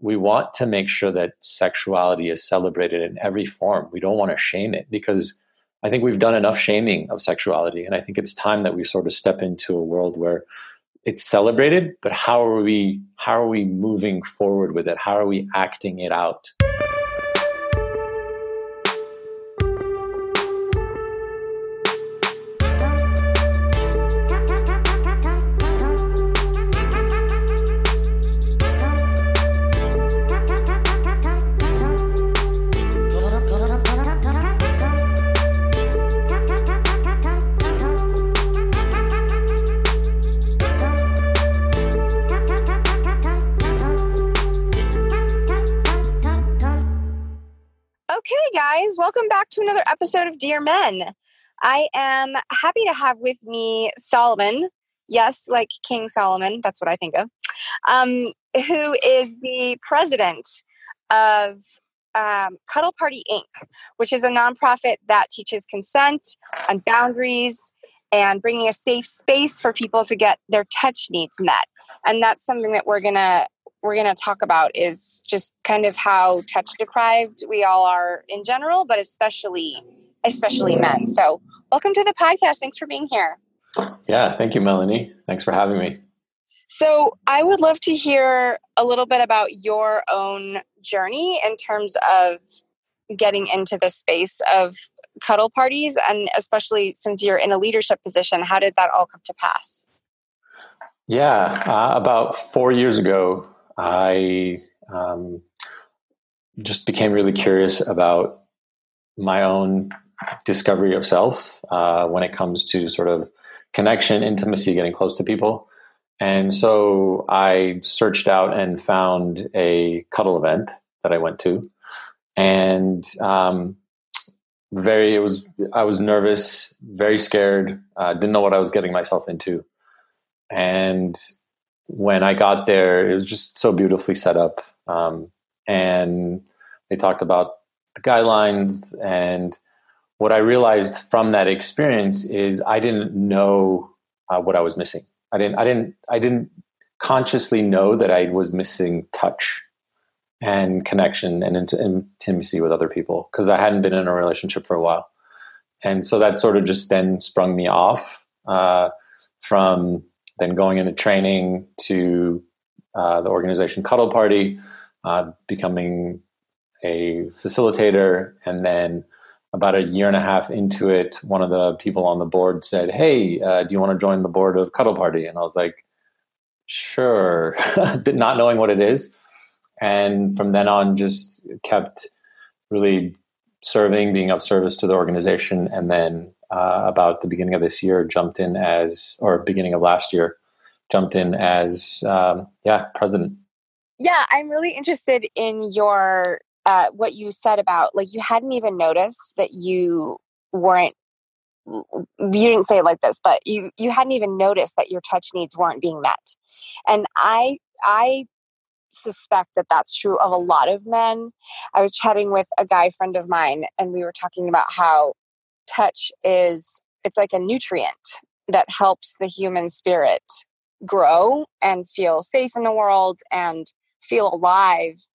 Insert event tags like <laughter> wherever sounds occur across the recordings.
we want to make sure that sexuality is celebrated in every form. We don't want to shame it because I think we've done enough shaming of sexuality. And I think it's time that we sort of step into a world where it's celebrated, but how are we how are we moving forward with it? How are we acting it out? Episode of Dear Men. I am happy to have with me Solomon. Yes, like King Solomon, that's what I think of, um, who is the president of um, Cuddle Party Inc., which is a nonprofit that teaches consent and boundaries and bringing a safe space for people to get their touch needs met. And that's something that we're going to we're going to talk about is just kind of how touch deprived we all are in general, but especially especially men. So, welcome to the podcast. Thanks for being here. Yeah, thank you, Melanie. Thanks for having me. So, I would love to hear a little bit about your own journey in terms of getting into the space of cuddle parties and especially since you're in a leadership position, how did that all come to pass? Yeah, uh, about four years ago, I um, just became really curious about my own discovery of self uh, when it comes to sort of connection, intimacy, getting close to people. And so I searched out and found a cuddle event that I went to. And um, very, it was, I was nervous, very scared, uh, didn't know what I was getting myself into. And when I got there, it was just so beautifully set up. Um, and they talked about the guidelines. And what I realized from that experience is I didn't know uh, what I was missing. I didn't, I didn't, I didn't consciously know that I was missing touch and connection and intimacy with other people because I hadn't been in a relationship for a while. And so that sort of just then sprung me off uh, from then going into training to uh, the organization Cuddle Party, uh, becoming a facilitator, and then about a year and a half into it, one of the people on the board said, "Hey, uh, do you want to join the board of Cuddle Party?" And I was like, "Sure," <laughs> not knowing what it is. And from then on, just kept really serving, being of service to the organization, and then uh, about the beginning of this year, jumped in as, or beginning of last year, jumped in as, um, yeah, president. Yeah, I'm really interested in your uh, what you said about like you hadn't even noticed that you weren't you didn't say it like this but you you hadn't even noticed that your touch needs weren't being met and i i suspect that that's true of a lot of men i was chatting with a guy friend of mine and we were talking about how touch is it's like a nutrient that helps the human spirit grow and feel safe in the world and feel alive.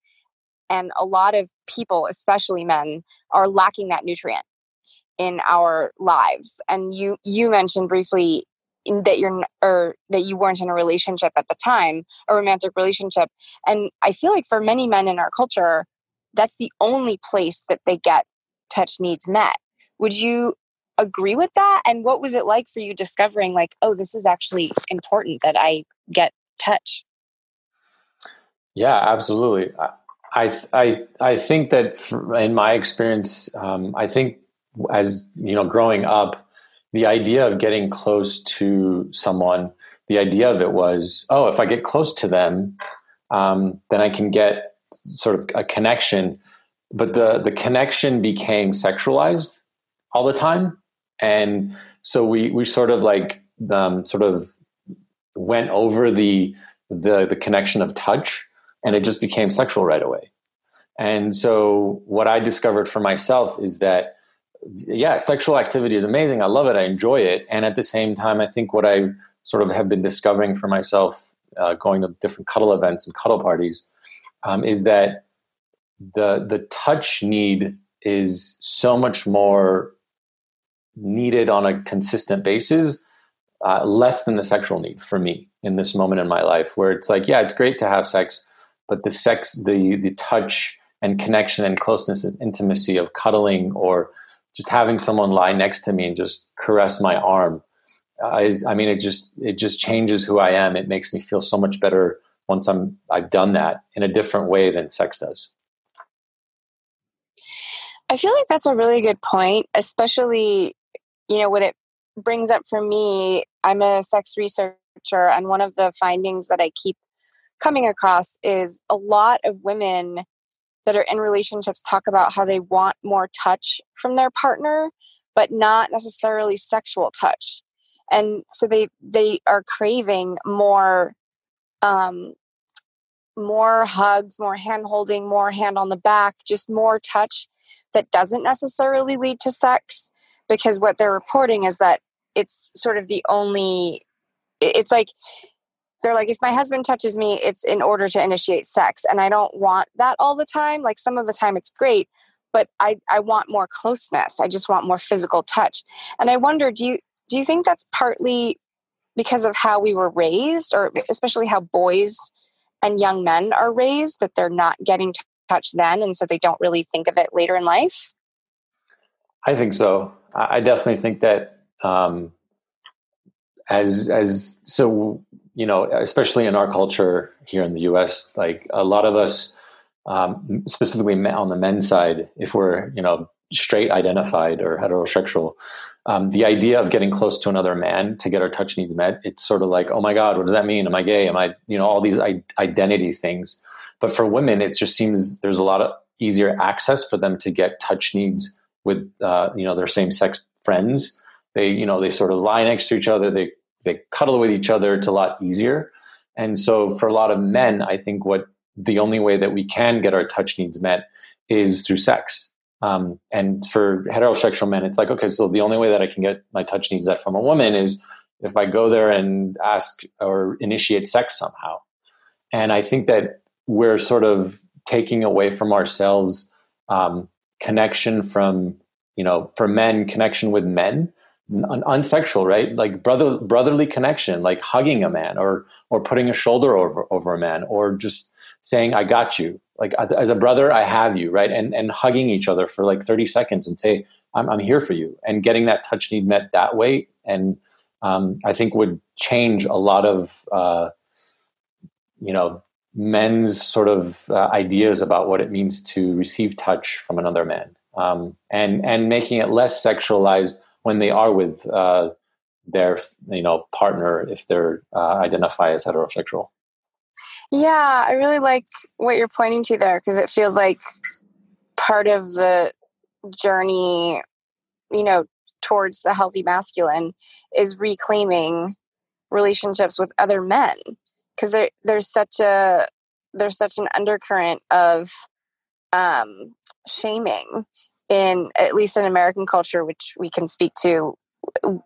And a lot of people especially men are lacking that nutrient in our lives. And you you mentioned briefly that you're or that you weren't in a relationship at the time a romantic relationship. And i feel like for many men in our culture that's the only place that they get touch needs met would you agree with that? And what was it like for you discovering, like, oh, this is actually important that I get touch? Yeah, absolutely. I I I think that in my experience, um, I think as you know, growing up, the idea of getting close to someone, the idea of it was, oh, if I get close to them, um, then I can get sort of a connection. But the the connection became sexualized all the time, and so we we sort of like um, sort of went over the the the connection of touch, and it just became sexual right away. And so what I discovered for myself is that yeah, sexual activity is amazing. I love it. I enjoy it. And at the same time, I think what I sort of have been discovering for myself, uh, going to different cuddle events and cuddle parties, um, is that the the touch need is so much more needed on a consistent basis, uh, less than the sexual need for me in this moment in my life, where it's like, yeah, it's great to have sex, but the sex, the the touch and connection and closeness and intimacy of cuddling or just having someone lie next to me and just caress my arm. Uh, I mean, it just it just changes who I am. It makes me feel so much better once I'm I've done that in a different way than sex does. I feel like that's a really good point, especially you know what it brings up for me. I'm a sex researcher, and one of the findings that I keep coming across is a lot of women that are in relationships talk about how they want more touch from their partner but not necessarily sexual touch and so they they are craving more um more hugs more hand holding more hand on the back just more touch that doesn't necessarily lead to sex because what they're reporting is that it's sort of the only it's like they're like if my husband touches me it's in order to initiate sex and i don't want that all the time like some of the time it's great but i i want more closeness i just want more physical touch and i wonder do you do you think that's partly because of how we were raised or especially how boys and young men are raised that they're not getting to touch then and so they don't really think of it later in life i think so i definitely think that um as as so you know, especially in our culture here in the U.S., like a lot of us, um, specifically on the men's side, if we're you know straight identified or heterosexual, um, the idea of getting close to another man to get our touch needs met, it's sort of like, oh my god, what does that mean? Am I gay? Am I you know all these I- identity things? But for women, it just seems there's a lot of easier access for them to get touch needs with uh, you know their same sex friends. They you know they sort of lie next to each other. They they cuddle with each other. It's a lot easier. And so for a lot of men, I think what the only way that we can get our touch needs met is through sex. Um, and for heterosexual men, it's like, okay, so the only way that I can get my touch needs met from a woman is if I go there and ask or initiate sex somehow. And I think that we're sort of taking away from ourselves um, connection from, you know, for men, connection with men unsexual, right? Like brother brotherly connection, like hugging a man or or putting a shoulder over over a man or just saying I got you. Like as a brother, I have you, right? And and hugging each other for like 30 seconds and say I'm I'm here for you and getting that touch need met that way and um, I think would change a lot of uh, you know men's sort of uh, ideas about what it means to receive touch from another man um, and and making it less sexualized when they are with uh, their you know partner if they're uh, identify as heterosexual. Yeah, I really like what you're pointing to there because it feels like part of the journey, you know, towards the healthy masculine is reclaiming relationships with other men because there there's such a there's such an undercurrent of um, shaming in at least in American culture, which we can speak to,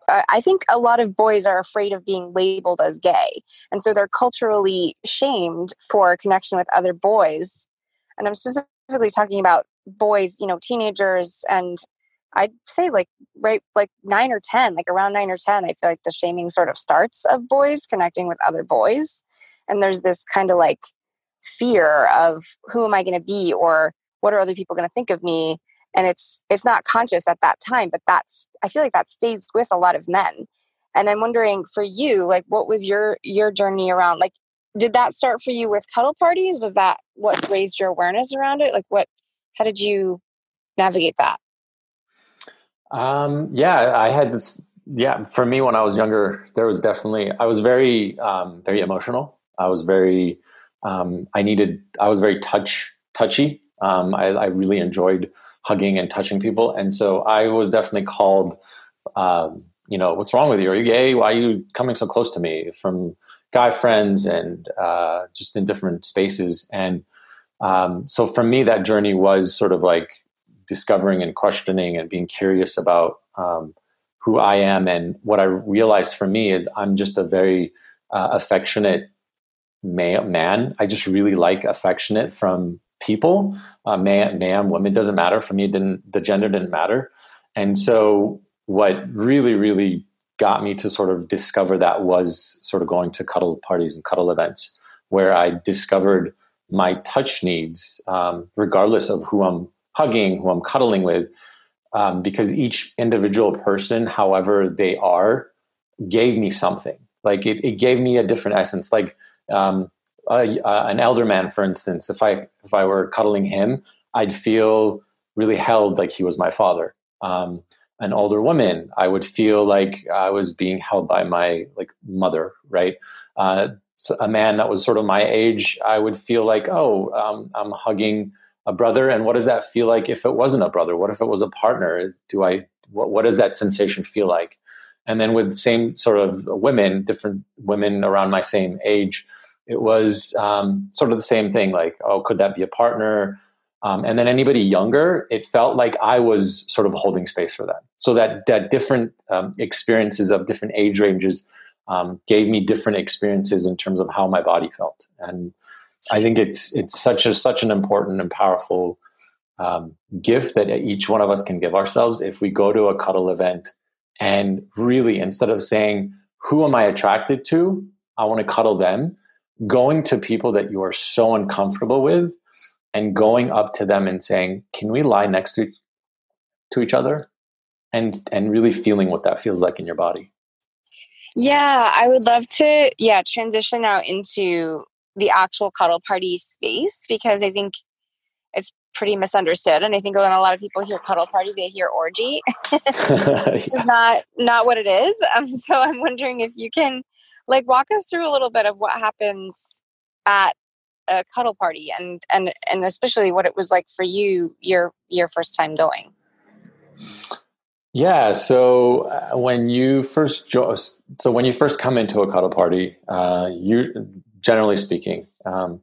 I think a lot of boys are afraid of being labeled as gay. And so they're culturally shamed for connection with other boys. And I'm specifically talking about boys, you know, teenagers and I'd say like right like 9 or 10, like around 9 or 10, I feel like the shaming sort of starts of boys connecting with other boys. And there's this kind of like fear of who am I going to be? or what are other people going to think of me? and it's it's not conscious at that time but that's i feel like that stays with a lot of men. And i'm wondering for you like what was your your journey around like did that start for you with cuddle parties? Was that what raised your awareness around it? Like what how did you navigate that? Um yeah i had this yeah for me when i was younger there was definitely i was very um very emotional i was very um i needed i was very touch touchy um i, I really enjoyed hugging and touching people. And so I was definitely called, um, you know, what's wrong with you? Are you gay? Why are you coming so close to me? From guy friends and uh, just in different spaces. And um, so for me, that journey was sort of like discovering and questioning and being curious about um, who I am. And what I realized for me is I'm just a very uh, affectionate man. I just really like affectionate from people, uh, man, man, woman doesn't matter for me. Didn't the gender didn't matter, and so what really, really got me to sort of discover that was sort of going to cuddle parties and cuddle events where I discovered my touch needs, um, regardless of who I'm hugging, who I'm cuddling with, um, because each individual person, however they are, gave me something. Like it, it gave me a different essence. Like um, a, a, an elder man, for instance, if I if I were cuddling him, I'd feel really held, like he was my father. Um, an older woman, I would feel like I was being held by my like mother, right? Uh, a man that was sort of my age, I would feel like, oh, um, I'm hugging a brother, and what does that feel like if it wasn't a brother? What if it was a partner? Do I what, what does that sensation feel like? And then with same sort of women, different women around my same age, it was um, sort of the same thing. Like, oh, could that be a partner? Um, and then anybody younger, it felt like I was sort of holding space for them. So that that different um, experiences of different age ranges um, gave me different experiences in terms of how my body felt. And I think it's it's such a such an important and powerful um, gift that each one of us can give ourselves if we go to a cuddle event and really instead of saying who am I attracted to, I want to cuddle them going to people that you are so uncomfortable with and going up to them and saying, "Can we lie next to to each other?" and and really feeling what that feels like in your body. Yeah, I would love to yeah, transition out into the actual cuddle party space because I think it's pretty misunderstood and I think when a lot of people hear cuddle party they hear orgy. <laughs> <laughs> It's not not what it is. Um, so I'm wondering if you can like walk us through a little bit of what happens at a cuddle party and and and especially what it was like for you your your first time going. Yeah so uh, when you first jo- so when you first come into a cuddle party uh, you generally speaking um,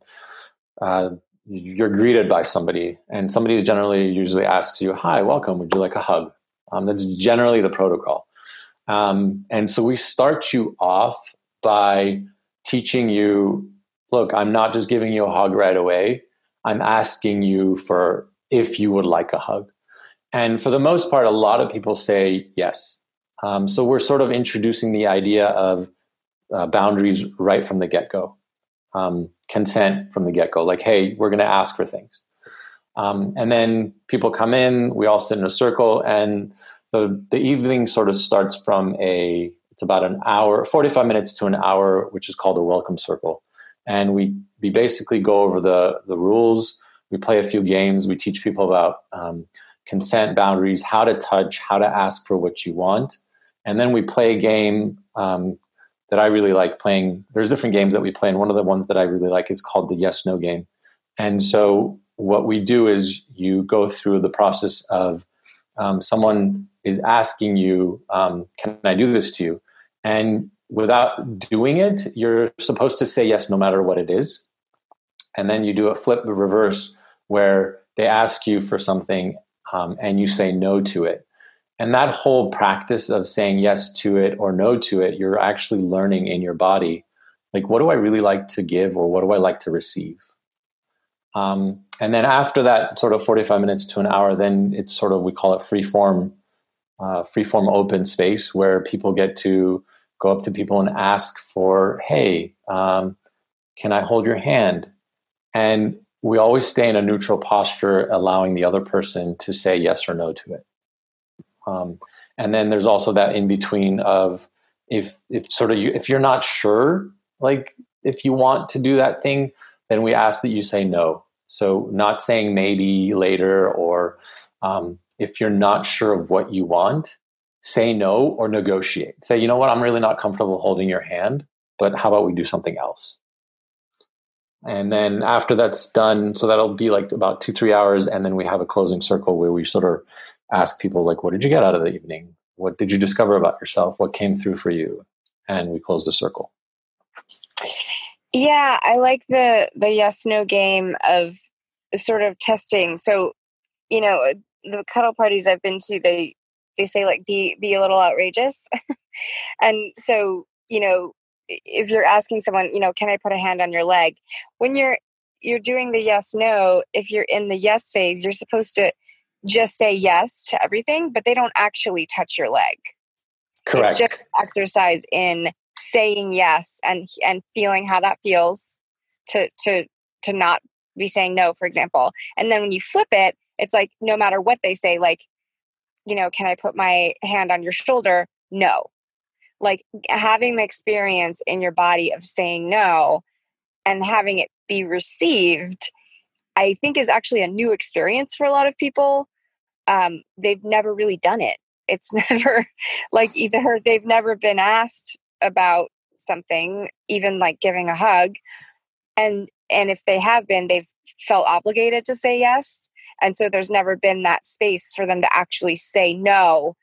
uh, you're greeted by somebody and somebody generally usually asks you hi welcome would you like a hug? Um, that's generally the protocol. Um, and so we start you off by teaching you look, I'm not just giving you a hug right away. I'm asking you for if you would like a hug. And for the most part, a lot of people say yes. Um, so we're sort of introducing the idea of uh, boundaries right from the get go, um, consent from the get go. Like, hey, we're going to ask for things. Um, and then people come in, we all sit in a circle, and the, the evening sort of starts from a it's about an hour, 45 minutes to an hour, which is called a welcome circle. And we, we basically go over the, the rules. We play a few games. We teach people about um, consent boundaries, how to touch, how to ask for what you want. And then we play a game um, that I really like playing. There's different games that we play, and one of the ones that I really like is called the yes no game. And so what we do is you go through the process of um, someone is asking you, um, "Can I do this to you?" And without doing it, you're supposed to say yes no matter what it is. And then you do a flip the reverse where they ask you for something um, and you say no to it. And that whole practice of saying yes to it or no to it, you're actually learning in your body like, what do I really like to give or what do I like to receive? Um, and then after that, sort of 45 minutes to an hour, then it's sort of, we call it free form, uh, free form open space where people get to go up to people and ask for, hey, um, can I hold your hand? And we always stay in a neutral posture, allowing the other person to say yes or no to it. Um, and then there's also that in between of if if sort of you if you're not sure, like if you want to do that thing, then we ask that you say no. So not saying maybe later or um, if you're not sure of what you want, say no or negotiate. Say, you know what, I'm really not comfortable holding your hand, but how about we do something else? And then after that's done, so that'll be like about two, three hours. And then we have a closing circle where we sort of ask people, like, what did you get out of the evening? What did you discover about yourself? What came through for you? And we close the circle. Yeah, I like the the yes no game of sort of testing. So, you know, the cuddle parties I've been to, they they say like be be a little outrageous <laughs> and so you know if you're asking someone, you know, can I put a hand on your leg? When you're you're doing the yes no, if you're in the yes phase, you're supposed to just say yes to everything, but they don't actually touch your leg. Correct. It's just exercise in saying yes and and feeling how that feels to to to not be saying no, for example. And then when you flip it, it's like no matter what they say, like, you know, can I put my hand on your shoulder? No. Like having the experience in your body of saying no and having it be received, I think is actually a new experience for a lot of people. Um, they've never really done it. It's <laughs> never like either they've never been asked about something, even like giving a hug. And and if they have been, they've felt obligated to say yes. And so there's never been that space for them to actually say no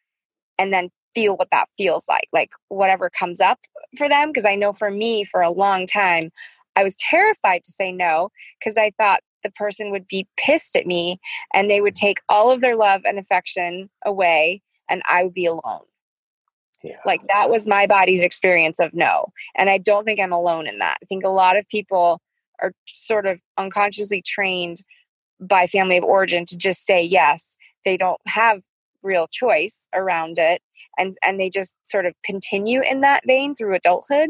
and then feel what that feels like, like whatever comes up for them. Because I know for me, for a long time, I was terrified to say no because I thought the person would be pissed at me and they would take all of their love and affection away and I would be alone. Yeah. Like that was my body's experience of no. And I don't think I'm alone in that. I think a lot of people are sort of unconsciously trained by family of origin to just say yes. They don't have real choice around it and and they just sort of continue in that vein through adulthood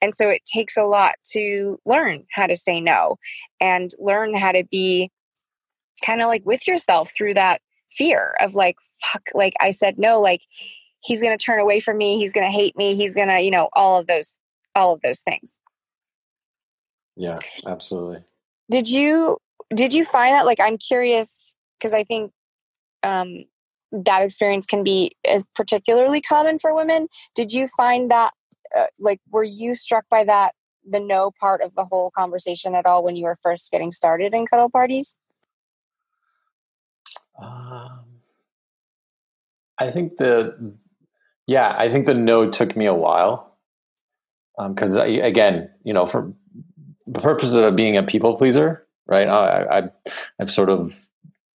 and so it takes a lot to learn how to say no and learn how to be kind of like with yourself through that fear of like fuck like i said no like he's going to turn away from me he's going to hate me he's going to you know all of those all of those things yeah absolutely did you did you find that like i'm curious because i think um that experience can be as particularly common for women. Did you find that uh, like were you struck by that the no part of the whole conversation at all when you were first getting started in cuddle parties? Um, i think the yeah i think the no took me a while because um, again you know for the purpose of being a people pleaser right I, I, i've sort of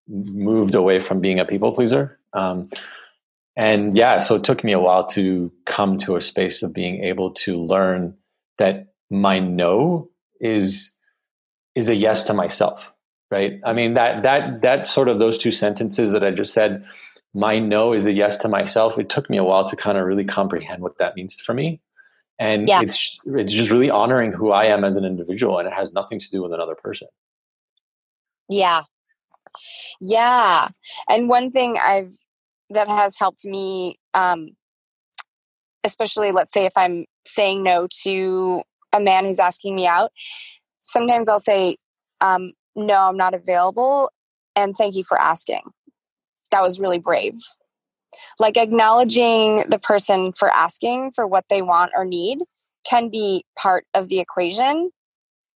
moved away from being a people pleaser um, and yeah, so it took me a while to come to a space of being able to learn that my no is is a yes to myself, right? I mean that that that sort of those two sentences that I just said, my no is a yes to myself. It took me a while to kind of really comprehend what that means for me. And yeah. it's it's just really honoring who I am as an individual and it has nothing to do with another person. Yeah. Yeah. And one thing I've that has helped me um, especially let's say if i'm saying no to a man who's asking me out sometimes i'll say um, no i'm not available and thank you for asking that was really brave like acknowledging the person for asking for what they want or need can be part of the equation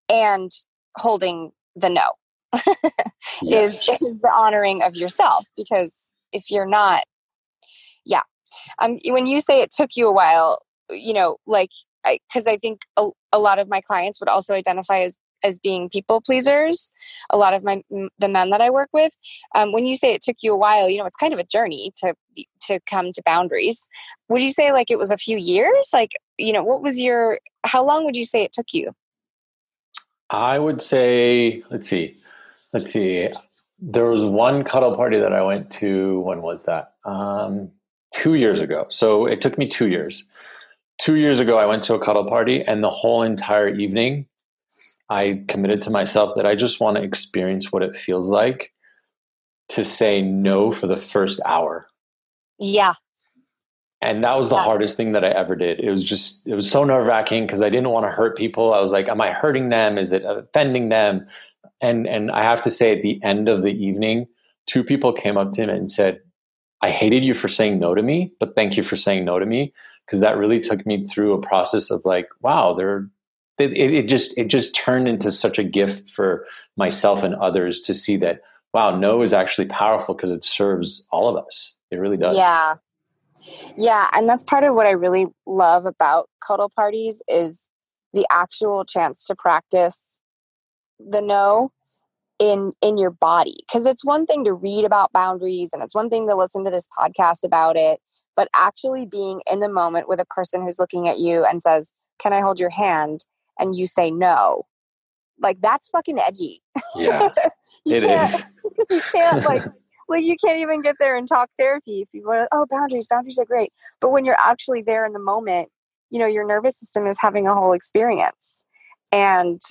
and holding the no <laughs> yes. is, is the honoring of yourself because if you're not yeah. Um when you say it took you a while you know like because I, I, think a, a lot of my clients would also identify as as being people pleasers a lot of my the men that i work with um, when you say it took you a while you know it's kind of a journey to to come to boundaries. Would you say like it was a few years? Like you know what was your how long would you say it took you? I would say let's see let's see there was one cuddle party that I went to. When was that? Um, two years ago. So it took me two years. Two years ago, I went to a cuddle party, and the whole entire evening, I committed to myself that I just want to experience what it feels like to say no for the first hour. Yeah. And that was the yeah. hardest thing that I ever did. It was just, it was so nerve wracking because I didn't want to hurt people. I was like, am I hurting them? Is it offending them? And and I have to say at the end of the evening, two people came up to him and said, "I hated you for saying no to me, but thank you for saying no to me," because that really took me through a process of like, wow, there. It, it just it just turned into such a gift for myself and others to see that wow, no is actually powerful because it serves all of us. It really does. Yeah. Yeah, and that's part of what I really love about cuddle parties is the actual chance to practice the no in in your body because it's one thing to read about boundaries and it's one thing to listen to this podcast about it but actually being in the moment with a person who's looking at you and says can I hold your hand? And you say no. Like that's fucking edgy. Yeah, <laughs> it is. <laughs> you can't like <laughs> like you can't even get there and talk therapy. People are like, oh, boundaries, boundaries are great. But when you're actually there in the moment, you know, your nervous system is having a whole experience. And,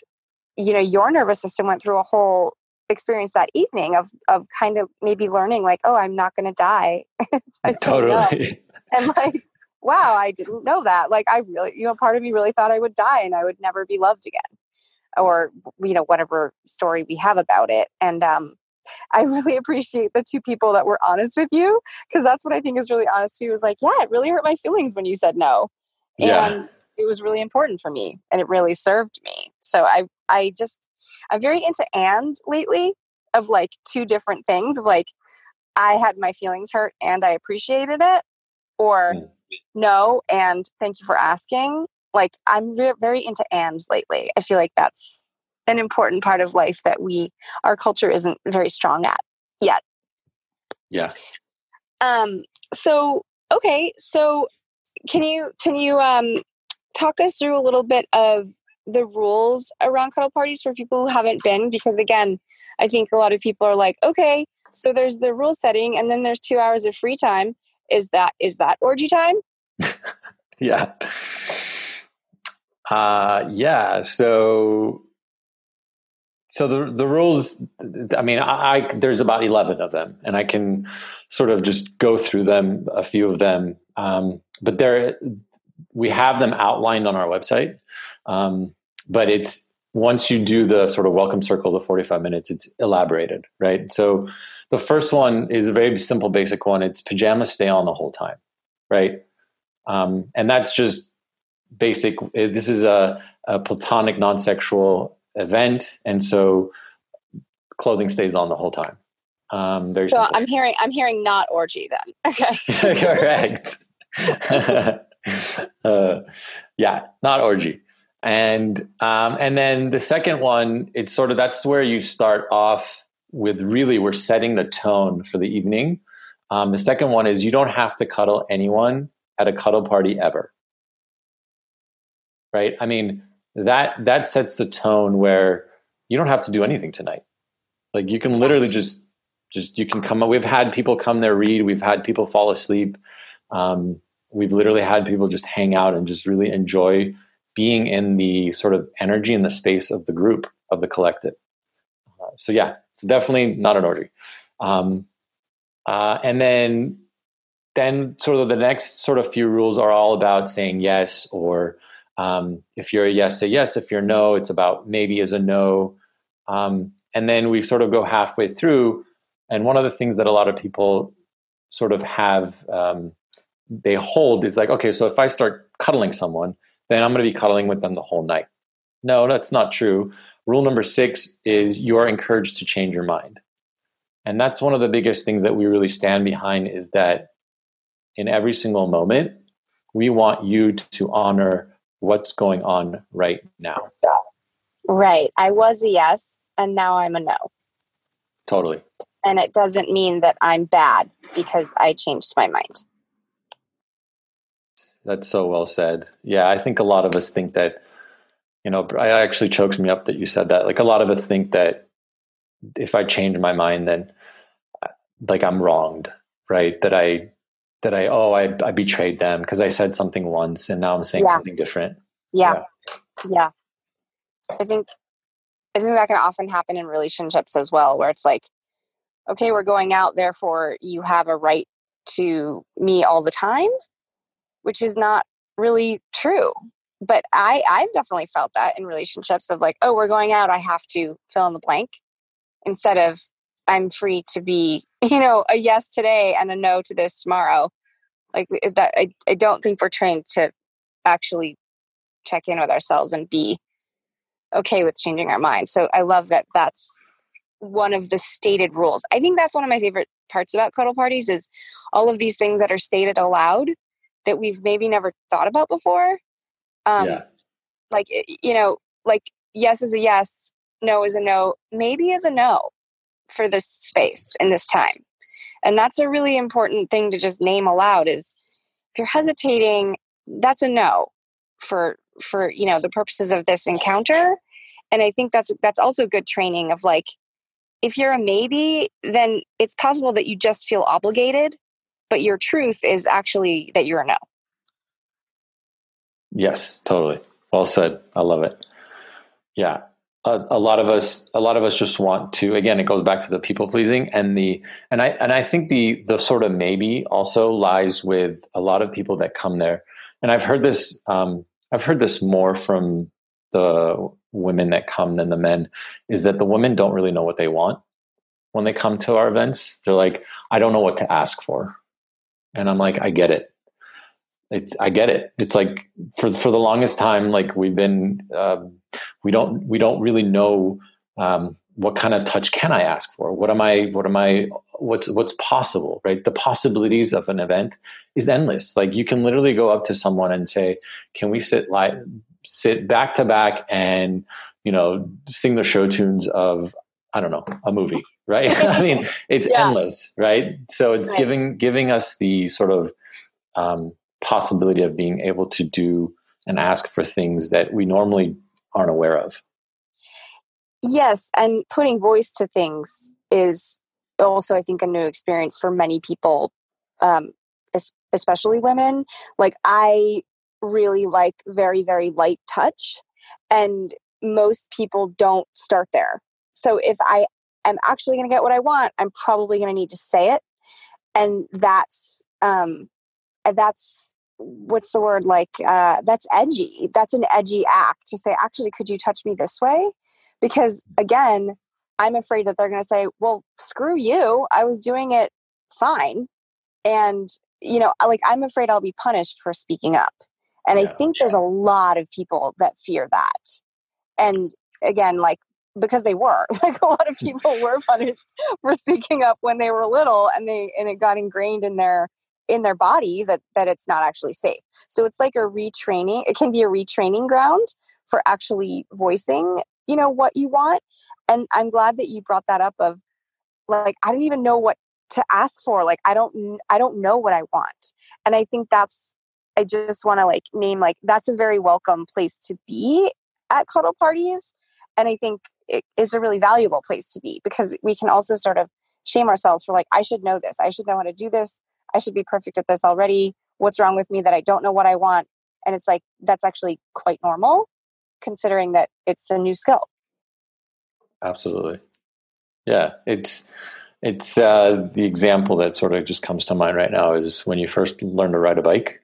you know, your nervous system went through a whole experience that evening of of kind of maybe learning like, oh, I'm not gonna die. <laughs> totally. and like, wow, I didn't know that. Like I really you know, part of me really thought I would die and I would never be loved again. Or, you know, whatever story we have about it. And um I <laughs> really appreciate the two people that were honest with you because that's what I think is really honest too. Is like, yeah, it really hurt my feelings when you said no, yeah. and it was really important for me, and it really served me. So I, I just, I'm very into and lately of like two different things of like, I had my feelings hurt and I appreciated it, or mm. no and thank you for asking. Like I'm very into ands lately. I feel like that's an important part of life that we our culture isn't very strong at yet. Yeah. Um so okay, so can you can you um talk us through a little bit of the rules around cuddle parties for people who haven't been because again, I think a lot of people are like, okay, so there's the rule setting and then there's 2 hours of free time. Is that is that orgy time? <laughs> yeah. Uh yeah, so so the the rules, I mean, I, I, there's about eleven of them, and I can sort of just go through them, a few of them. Um, but there, we have them outlined on our website. Um, but it's once you do the sort of welcome circle, the 45 minutes, it's elaborated, right? So the first one is a very simple, basic one. It's pajamas stay on the whole time, right? Um, and that's just basic. This is a, a platonic, non-sexual event, and so clothing stays on the whole time. Um, very so simple. I'm hearing I'm hearing not orgy then. Okay. <laughs> Correct. <laughs> <laughs> uh, yeah, not orgy. And um, and then the second one, it's sort of that's where you start off with really we're setting the tone for the evening. Um, the second one is you don't have to cuddle anyone at a cuddle party ever. Right? I mean, that that sets the tone where you don't have to do anything tonight. Like you can literally just just you can come. We've had people come there read. We've had people fall asleep. Um, we've literally had people just hang out and just really enjoy being in the sort of energy and the space of the group of the collective. Uh, so yeah, so definitely not an orgy. Um, uh, and then then sort of the next sort of few rules are all about saying yes or um, if you're a yes, say yes. If you're no, it's about maybe as a no. Um, and then we sort of go halfway through. And one of the things that a lot of people sort of have, um, they hold is like, okay, so if I start cuddling someone, then I'm going to be cuddling with them the whole night. No, that's not true. Rule number six is you're encouraged to change your mind. And that's one of the biggest things that we really stand behind is that in every single moment, we want you to honor what's going on right now. Right. I was a yes, and now I'm a no. Totally. And it doesn't mean that I'm bad because I changed my mind. That's so well said. Yeah, I think a lot of us think that, you know, it actually chokes me up that you said that. Like a lot of us think that if I change my mind, then uh, like I'm wronged, right? That I that I oh I, I betrayed them because I said something once and now I'm saying yeah. something different. Yeah. yeah. yeah. I think I think that can often happen in relationships as well, where it's like, okay, we're going out, therefore you have a right to me all the time, which is not really true. But I I've definitely felt that in relationships of like, oh, we're going out, I have to fill in the blank instead of I'm free to be, <laughs> you know, a yes today and a no to this tomorrow. Like that, I, I don't think we're trained to actually check in with ourselves and be okay with changing our minds. So I love that that's one of the stated rules. I think that's one of my favorite parts about cuddle parties is all of these things that are stated aloud that we've maybe never thought about before. Um, yeah. Like, you know, like yes is a yes, no is a no, maybe is a no for this space in this time. And that's a really important thing to just name aloud is if you're hesitating, that's a no for for you know the purposes of this encounter and i think that's that's also good training of like if you're a maybe then it's possible that you just feel obligated but your truth is actually that you're a no. Yes totally. Well said. I love it. Yeah. A, a, lot of us a lot of us just want to again it goes back to the people pleasing and the and i and i think the the sort of maybe also lies with a lot of people that come there. And i've heard this um, i've heard this more from the women that come than the men is that the women don't really know what they want when they come to our events. They're like i don't know what to ask for and i'm like i get it. It's i get it. It's like for for the longest time like we've been um, we don't we don't really know um, what kind of touch can i ask for? What am i what am i what's what's possible right? The possibilities of an event is endless. Like you can literally go up to someone and say can we sit like sit back to back and you know sing the show tunes of i don't know a movie right <laughs> i mean it's yeah. endless right so it's right. giving giving us the sort of um, possibility of being able to do and ask for things that we normally aren't aware of. Yes, and putting voice to things is also, I think, a new experience for many people, um, especially women. Like, I really like very, very light touch, and most people don't start there. So, if I am actually going to get what I want, I'm probably going to need to say it, and that's um, that's what's the word like uh, that's edgy that's an edgy act to say actually could you touch me this way? Because again i'm afraid that they're going to say well screw you i was doing it fine. And you know like i'm afraid i'll be punished for speaking up. And yeah, i think yeah. there's a lot of people that fear that. And again like because they were. <laughs> Like a lot of hmm. people were punished for speaking up when they were little and they and it got ingrained in their in their body that that it's not actually safe. So it's like a retraining it can be a retraining ground for actually voicing you know what you want. And i'm glad that you brought that up of like i don't even know what to ask for. Like i don't i don't know what i want. And i think that's i just want to like name like that's a very welcome place to be at cuddle parties. And i think it, it's a really valuable place to be because we can also sort of shame ourselves for like i should know this i should know how to do this I should be perfect at this already. What's wrong with me that I don't know what I want? And it's like, that's actually quite normal considering that it's a new skill. Absolutely. Yeah. It's, it's uh, the example that sort of just comes to mind right now is when you first learn to ride a bike.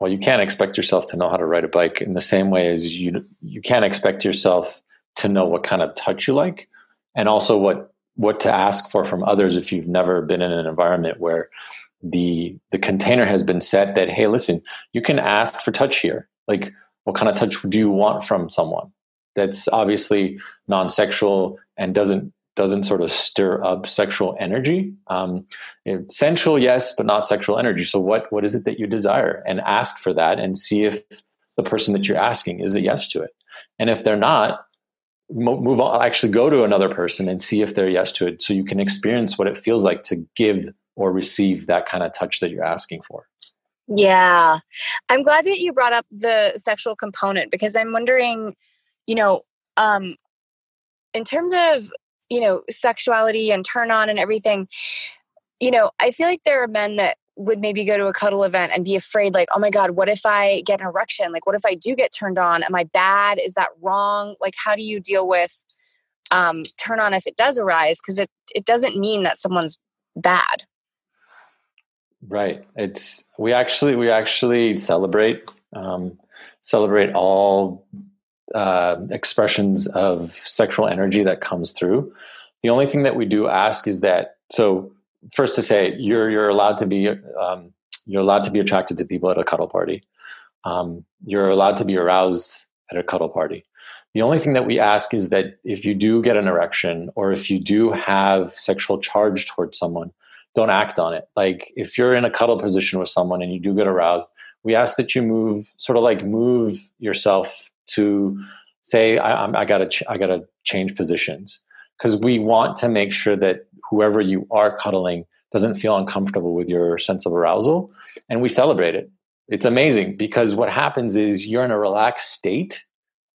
Well, you can't expect yourself to know how to ride a bike in the same way as you you can't expect yourself to know what kind of touch you like, and also what what to ask for from others if you've never been in an environment where the the container has been set that hey listen you can ask for touch here. Like what kind of touch do you want from someone? That's obviously non-sexual and doesn't doesn't sort of stir up sexual energy. Um, sensual yes but not sexual energy. So what what is it that you desire? And ask for that and see if the person that you're asking is a yes to it. And if they're not move on actually go to another person and see if they're yes to it so you can experience what it feels like to give or receive that kind of touch that you're asking for. Yeah. I'm glad that you brought up the sexual component because i'm wondering you know um in terms of you know sexuality and turn on and everything you know i feel like there are men that would maybe go to a cuddle event and be afraid like oh my god what if i get an erection? Like what if i do get turned on? Am i bad? Is that wrong? Like how do you deal with um, turn on if it does arise? Because it it doesn't mean that someone's bad. Right. It's we actually we actually celebrate um, celebrate all uh, expressions of sexual energy that comes through. The only thing that we do ask is that so first to say you're you're allowed to be um, you're allowed to be attracted to people at a cuddle party. Um, you're allowed to be aroused at a cuddle party. The only thing that we ask is that if you do get an erection or if you do have sexual charge towards someone, don't act on it. Like if you're in a cuddle position with someone and you do get aroused, we ask that you move, sort of like move yourself to say, I, I gotta, ch- I gotta change positions because we want to make sure that whoever you are cuddling doesn't feel uncomfortable with your sense of arousal and we celebrate it It's amazing because what happens is you're in a relaxed state.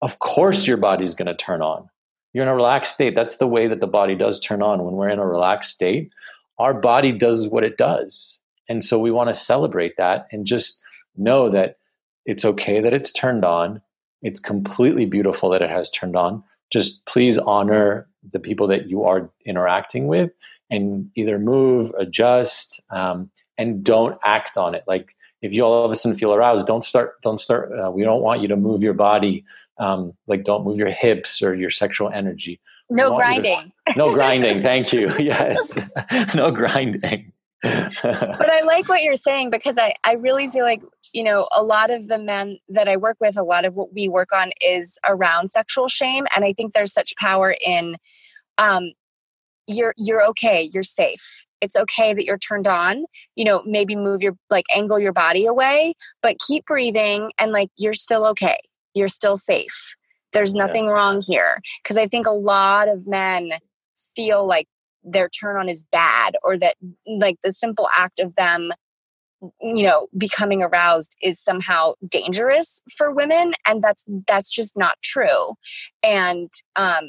Of course, your body's going to turn on. You're in a relaxed state. That's the way that the body does turn on. When we're in a relaxed state, our body does what it does. And so we want to celebrate that and just know that it's okay that it's turned on. It's completely beautiful that it has turned on. Just please honor the people that you are interacting with and either move, adjust, um, and don't act on it. Like if you all of a sudden feel aroused, don't start. Don't start. Uh, we don't want you to move your body. Um, like don't move your hips or your sexual energy. No grinding. To, no <laughs> grinding. Thank you. <laughs> Yes. <laughs> no grinding. <laughs> but I like what you're saying because I, I really feel like, you know, a lot of the men that I work with, a lot of what we work on is around sexual shame. And I think there's such power in um, you're you're okay, you're safe. It's okay that you're turned on. You know, maybe move your like angle your body away, but keep breathing and like you're still okay. You're still safe. There's nothing yes. wrong here. Because I think a lot of men feel like their turn on is bad or that like the simple act of them you know becoming aroused is somehow dangerous for women and that's that's just not true. And um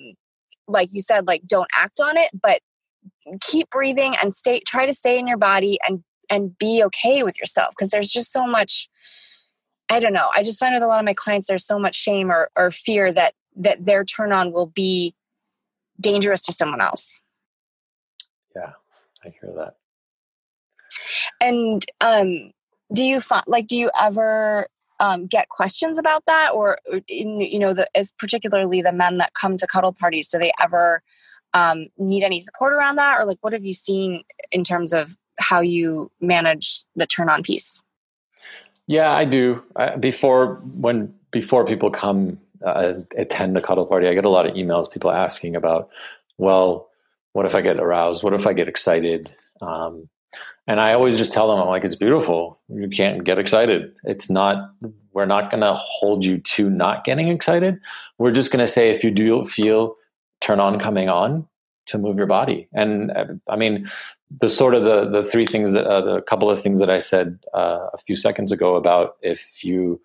like you said like don't act on it but keep breathing and stay try to stay in your body and and be okay with yourself because there's just so much i don't know i just find with a lot of my clients there's so much shame or, or fear that that their turn on will be dangerous to someone else yeah, I hear that. And um, do you find like do you ever um, get questions about that, or in, you know, the, as particularly the men that come to cuddle parties, do they ever um, need any support around that, or like what have you seen in terms of how you manage the turn on piece? Yeah, I do. I, before when before people come uh, attend the cuddle party, I get a lot of emails people asking about, well, what if I get aroused? What if I get excited? Um, and I always just tell them, I'm like, it's beautiful. You can't get excited. It's not, we're not going to hold you to not getting excited. We're just going to say, if you do feel turn on coming on, to move your body. And uh, I mean, the sort of the, the three things that, uh, the couple of things that I said uh, a few seconds ago about if you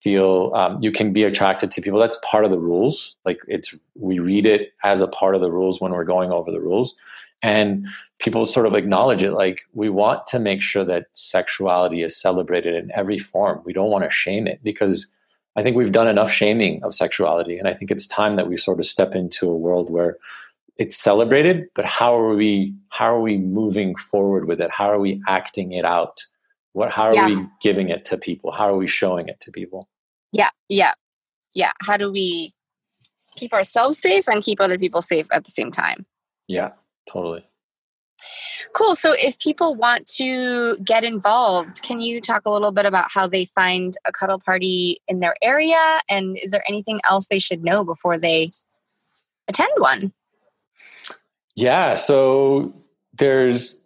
feel um, you can be attracted to people. That's part of the rules. Like it's we read it as a part of the rules when we're going over the rules, and people sort of acknowledge it. Like we want to make sure that sexuality is celebrated in every form. We don't want to shame it because I think we've done enough shaming of sexuality, and I think it's time that we sort of step into a world where it's celebrated. But how are we? How are we moving forward with it? How are we acting it out? What, how are yeah. we giving it to people? How are we showing it to people? Yeah, yeah, yeah. How do we keep ourselves safe and keep other people safe at the same time? Yeah, totally. Cool. So, if people want to get involved, can you talk a little bit about how they find a cuddle party in their area? And is there anything else they should know before they attend one? Yeah. So, there's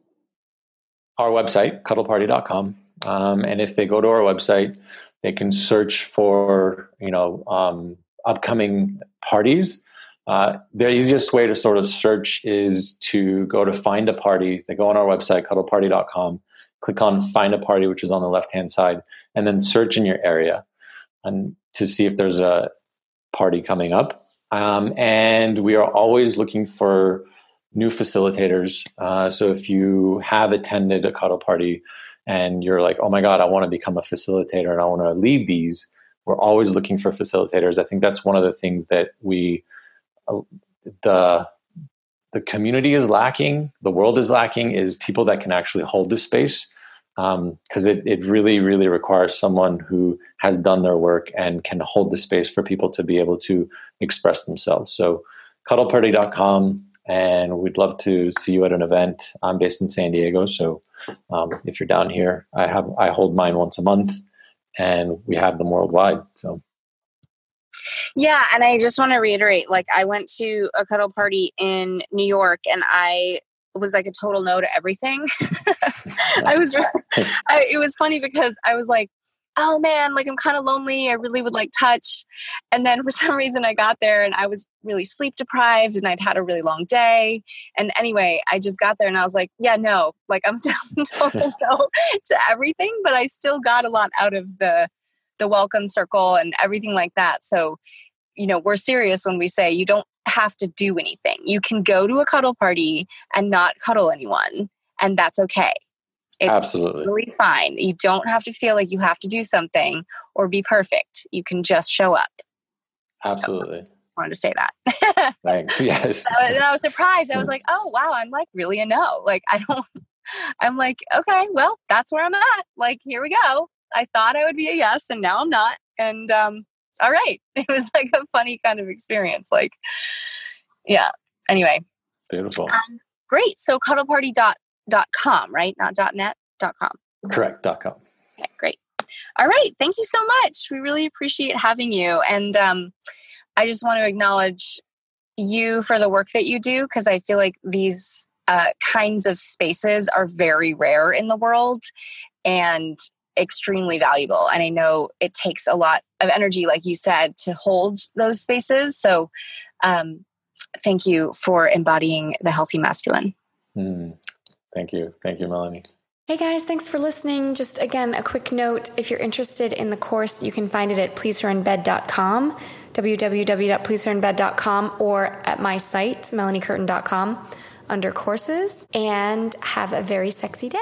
our website, cuddleparty.com. Um, and if they go to our website, they can search for you know um, upcoming parties. Uh, the easiest way to sort of search is to go to find a party. They go on our website, cuddleparty.com, click on find a party, which is on the left hand side, and then search in your area and to see if there's a party coming up. Um, and we are always looking for new facilitators. Uh, so if you have attended a cuddle party and you're like, oh my God, I want to become a facilitator and I want to lead these, we're always looking for facilitators. I think that's one of the things that we, uh, the, the community is lacking, the world is lacking, is people that can actually hold this space. Because um, it, it really, really requires someone who has done their work and can hold the space for people to be able to express themselves. So, cuddleparty.com, and we'd love to see you at an event. I'm based in San Diego, so um, if you're down here, I have I hold mine once a month, and we have them worldwide. So. Yeah, and I just want to reiterate like I went to a cuddle party in New York and I was like a total no to everything. <laughs> I was I, it was funny because I was like oh man, like I'm kind of lonely. I really would like touch. And then <laughs> for some reason I got there and I was really sleep deprived and I'd had a really long day. And anyway, I just got there and I was like, yeah, no, like I'm <laughs> total <laughs> no to everything, but I still got a lot out of the the welcome circle and everything like that. So, you know, we're serious when we say you don't have to do anything. You can go to a cuddle party and not cuddle anyone, and that's okay. It's Absolutely. really fine. You don't have to feel like you have to do something or be perfect. You can just show up. Absolutely. So, wanted to say that. <laughs> Thanks. Yes. and I was surprised. I was like, oh wow, I'm like really a no. Like I don't I'm like, okay, well, that's where I'm at. Like, here we go. I thought I would be a yes and now I'm not. And um, all right. <laughs> It was like a funny kind of experience. Like, yeah. Anyway. Beautiful. Um, great. So cuddleparty.com dot com, right? Not dot net, dot com. Correct, dot com. Okay, great. All right. Thank you so much. We really appreciate having you. And um, I just want to acknowledge you for the work that you do because I feel like these uh, kinds of spaces are very rare in the world and extremely valuable. And I know it takes a lot of energy, like you said, to hold those spaces. So um, thank you for embodying the healthy masculine. Mm, Thank you. Thank you, Melanie. Hey guys, thanks for listening. Just again, a quick note if you're interested in the course, you can find it at pleaseherinbed.com, www.pleaseherinbed.com, or at my site, melaniecurtin.com, under courses, and have a very sexy day.